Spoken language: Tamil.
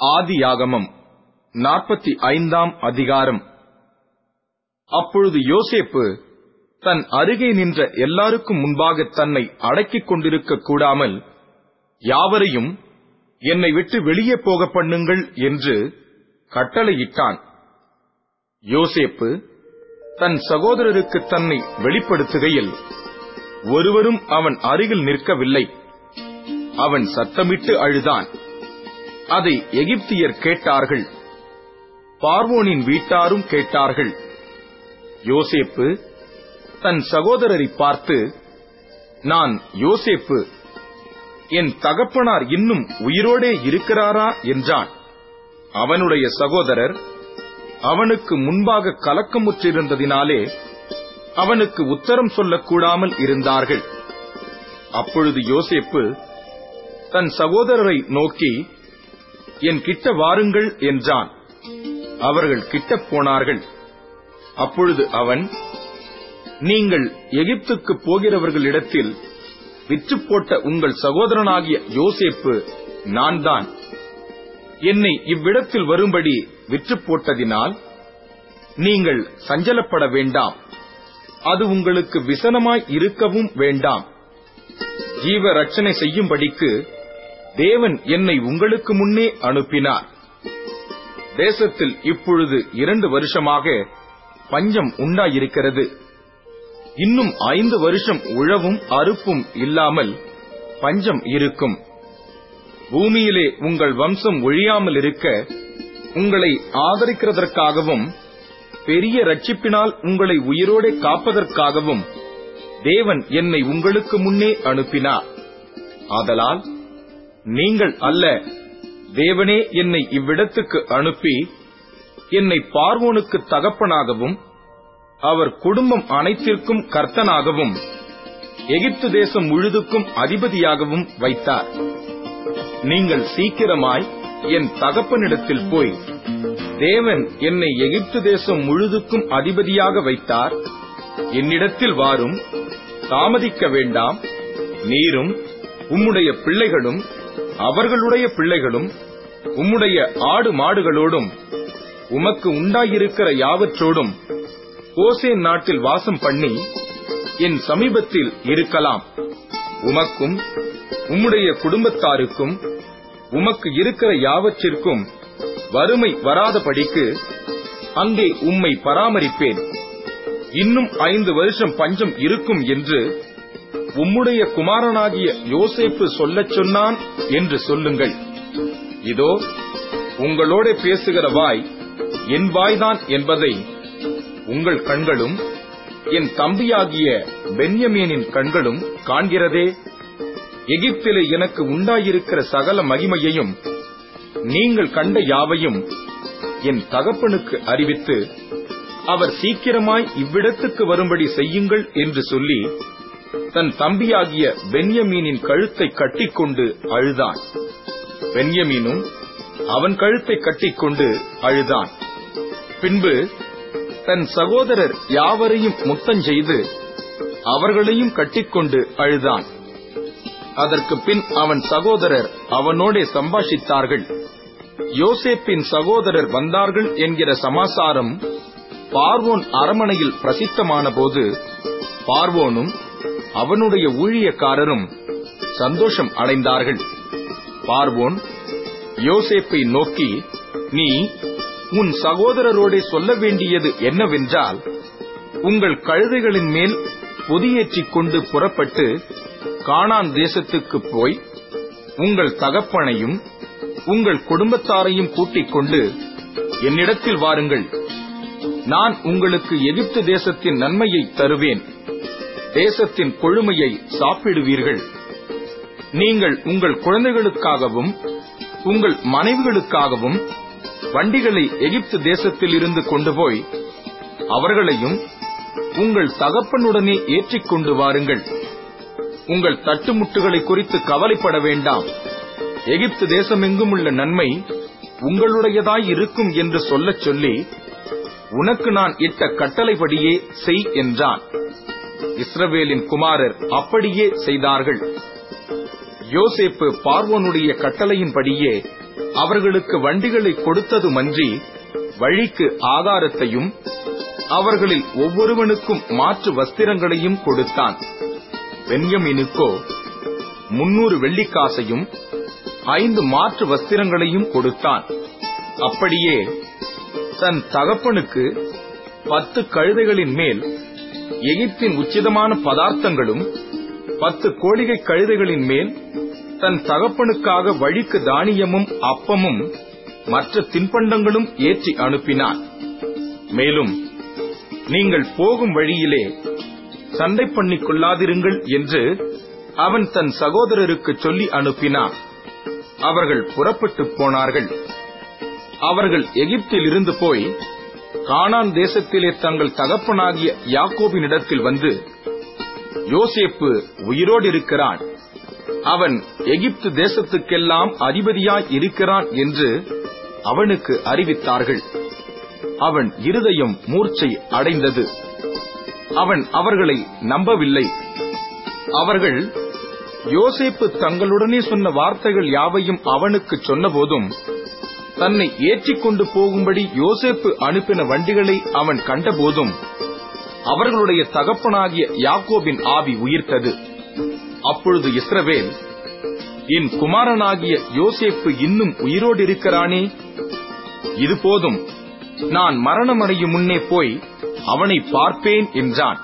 ஆதியாகமம் நாற்பத்தி ஐந்தாம் அதிகாரம். அப்பொழுது யோசேப்பு தன் அருகே நின்ற எல்லாருக்கும் முன்பாக தன்னை அடக்கிக் கொண்டிருக்க கூடாமல் யாவரையும் என்னை விட்டு வெளியே போக பண்ணுங்கள் என்று கட்டளையிட்டான். யோசேப்பு தன் சகோதரருக்கு தன்னை வெளிப்படுத்துகையில் ஒருவரும் அவன் அருகில் நிற்கவில்லை. அவன் சத்தமிட்டு அழுதான். அதை எகிப்தியர் கேட்டார்கள். பார்வோனின் வீட்டாரும் கேட்டார்கள். யோசேப்பு தன் சகோதரரை பார்த்து நான் யோசேப்பு என் தகப்பனார் இன்னும் உயிரோடே இருக்கிறாரா? என்றான். அவனுடைய சகோதரர் அவனுக்கு முன்பாக கலக்கமுற்றிருந்ததினாலே அவனுக்கு உத்தரம் சொல்லக்கூடாமல் இருந்தார்கள். அப்பொழுது யோசேப்பு தன் சகோதரரை நோக்கி என் கிட்ட வாருங்கள் என்றான். அவர்கள் கிட்டப் போனார்கள். அப்பொழுது அவன் நீங்கள் எகிப்துக்கு போகிறவர்களிடத்தில் விற்று போட்ட உங்கள் சகோதரனாகிய யோசேப்பு நான் தான் என்னை இவ்விடத்தில் வரும்படி விற்று போட்டதினால் நீங்கள் சஞ்சலப்பட வேண்டாம். அது உங்களுக்கு விசனமாய் இருக்கவும் வேண்டாம். ஜீவ ரட்சனை செய்யும்படிக்கு தேவன் என்னை உங்களுக்கு முன்னே அனுப்பினார். தேசத்தில் இப்பொழுது இரண்டு வருஷமாக பஞ்சம் உண்டாயிருக்கிறது. இன்னும் ஐந்து வருஷம் உழவும் அறுப்பும் இல்லாமல் பஞ்சம் இருக்கும். பூமியிலே உங்கள் வம்சம் ஒழியாமல் இருக்க உங்களை ஆதரிக்கிறதற்காகவும் பெரிய ரட்சிப்பினால் உங்களை உயிரோடு காப்பதற்காகவும் தேவன் என்னை உங்களுக்கு முன்னே அனுப்பினார். ஆதலால் நீங்கள் அல்ல. தேவனே என்னை இவ்விடத்துக்கு அனுப்பி என்னை பார்வோனுக்கு தகப்பனாகவும் அவர் குடும்பம் அனைத்திற்கும் கர்த்தனாகவும் எகிப்து தேசம் முழுதுக்கும் அதிபதியாகவும் வைத்தார். நீங்கள் சீக்கிரமாய் என் தகப்பனிடத்தில் போய் தேவன் என்னை எகிப்து தேசம் முழுதுக்கும் அதிபதியாக வைத்தார். என்னிடத்தில் வாரும் தாமதிக்க வேண்டாம். நீரும் உம்முடைய பிள்ளைகளும் அவர்களுடைய பிள்ளைகளும் உம்முடைய ஆடு மாடுகளோடும் உமக்கு உண்டாயிருக்கிற யாவற்றோடும் ஓசேன் நாட்டில் வாசம் பண்ணி என் சமீபத்தில் இருக்கலாம். உமக்கும் உம்முடைய குடும்பத்தாருக்கும் உமக்கு இருக்கிற யாவற்றிற்கும் வறுமை வராதபடிக்கு அங்கே உம்மை பராமரிப்பேன். இன்னும் ஐந்து வருஷம் பஞ்சம் இருக்கும் என்று உம்முடைய குமாரனாகிய யோசேப்பு சொல்லச் சொன்னான் என்று சொல்லுங்கள். இதோ உங்களோட பேசுகிற வாய் என் வாய்தான் என்பதை உங்கள் கண்களும் என் தம்பியாகிய பென்யமீனின் கண்களும் காண்கிறதே. எகிப்திலே எனக்கு உண்டாயிருக்கிற சகல மகிமையையும் நீங்கள் கண்ட யாவையும் என் தகப்பனுக்கு அறிவித்து அவர் சீக்கிரமாய் இவ்விடத்துக்கு வரும்படி செய்யுங்கள் என்று சொல்லி தன் தம்பியாகிய பென்யமீனின் கழுத்தை கட்டிக்கொண்டு அழுதான். பென்யமீனும் அவன் கழுத்தை கட்டிக்கொண்டு அழுதான். பின்பு தன் சகோதரர் யாவரையும் முத்தஞ்செய்து அவர்களையும் கட்டிக்கொண்டு அழுதான். அதற்கு பின் அவன் சகோதரர் அவனோடே சம்பாஷித்தார்கள். யோசேப்பின் சகோதரர் வந்தார்கள் என்கிற சமாசாரம் பார்வோன் அரமனையில் பிரசித்தமான போது பார்வோனும் அவனுடைய ஊழியக்காரரும் சந்தோஷம் அடைந்தார்கள். பார்வோன் யோசேப்பை நோக்கி நீ உன் சகோதரரோடே சொல்ல வேண்டியது என்னவென்றால் உங்கள் கழுதைகளின் மேல் பொதியேற்றிக் கொண்டு புறப்பட்டு காணான் தேசத்துக்கு போய் உங்கள் தகப்பனையும் உங்கள் குடும்பத்தாரையும் கூட்டிக் கொண்டு என்னிடத்தில் வாருங்கள். நான் உங்களுக்கு எகிப்து தேசத்தின் நன்மையை தருவேன். தேசத்தின் கொழுமையை சாப்பிடுவீர்கள். நீங்கள் உங்கள் குழந்தைகளுக்காகவும் உங்கள் மனைவிகளுக்காகவும் வண்டிகளை எகிப்து தேசத்தில் இருந்து கொண்டு போய் அவர்களையும் உங்கள் தகப்பனுடனே ஏற்றிக் கொண்டு வாருங்கள். உங்கள் தட்டுமுட்டுகளை குறித்து கவலைப்பட வேண்டாம். எகிப்து தேசமெங்கும் உள்ள நன்மை உங்களுடையதாய் இருக்கும் என்று சொல்லச் சொல்லி உனக்கு நான் இட்ட கட்டளைப்படியே செய் என்றான். இஸ்ரவேலின் குமாரர் அப்படியே செய்தார்கள். யோசேப்பு பார்வோனுடைய கட்டளையின்படியே அவர்களுக்கு வண்டிகளை கொடுத்ததுமன்றி வழிக்கு ஆகாரத்தையும் அவர்களில் ஒவ்வொருவனுக்கும் மாற்று வஸ்திரங்களையும் கொடுத்தான். பென்யமினுக்கோ முன்னூறு வெள்ளிக்காசையும் ஐந்து மாற்று வஸ்திரங்களையும் கொடுத்தான். அப்படியே தன் தகப்பனுக்கு பத்து கழுதைகளின் மேல் எகிப்தின் உச்சிதமான பதார்த்தங்களும் பத்து கோழிகை கழுதைகளின் மேல் தன் தகப்பனுக்காக வழிக்கு தானியமும் அப்பமும் மற்ற தின்பண்டங்களும் ஏற்றி அனுப்பினார். மேலும் நீங்கள் போகும் வழியிலே சண்டை பண்ணிக் கொள்ளாதிருங்கள் என்று அவன் தன் சகோதரருக்கு சொல்லி அனுப்பினான் அவர்கள் புறப்பட்டுப் போனார்கள். அவர்கள் எகிப்தில் இருந்து போய் கானான் தேசத்திலே தங்கள் தகப்பனாகிய யாக்கோபினிடத்தில் வந்து யோசேப்பு உயிரோடு இருக்கிறான் அவன் எகிப்து தேசத்துக்கெல்லாம் அதிபதியாய் இருக்கிறான் என்று அவனுக்கு அறிவித்தார்கள். அவன் இருதயம் மூர்ச்சை அடைந்தது. அவன் அவர்களை நம்பவில்லை. அவர்கள் யோசேப்பு தங்களுடனே சொன்ன வார்த்தைகள் யாவையும் அவனுக்கு சொன்னபோதும் தன்னை ஏற்றிக்கொண்டு போகும்படி யோசேப்பு அனுப்பின வண்டிகளை அவன் கண்டபோதும் அவர்களுடைய தகப்பனாகிய யாக்கோபின் ஆவி உயிர்த்தது. அப்பொழுது இஸ்ரவேல் என் குமாரனாகிய யோசேப்பு இன்னும் உயிரோடு இருக்கிறானே இது போதும் நான் மரணமடையும் முன்னே போய் அவனை பார்ப்பேன் என்றான்.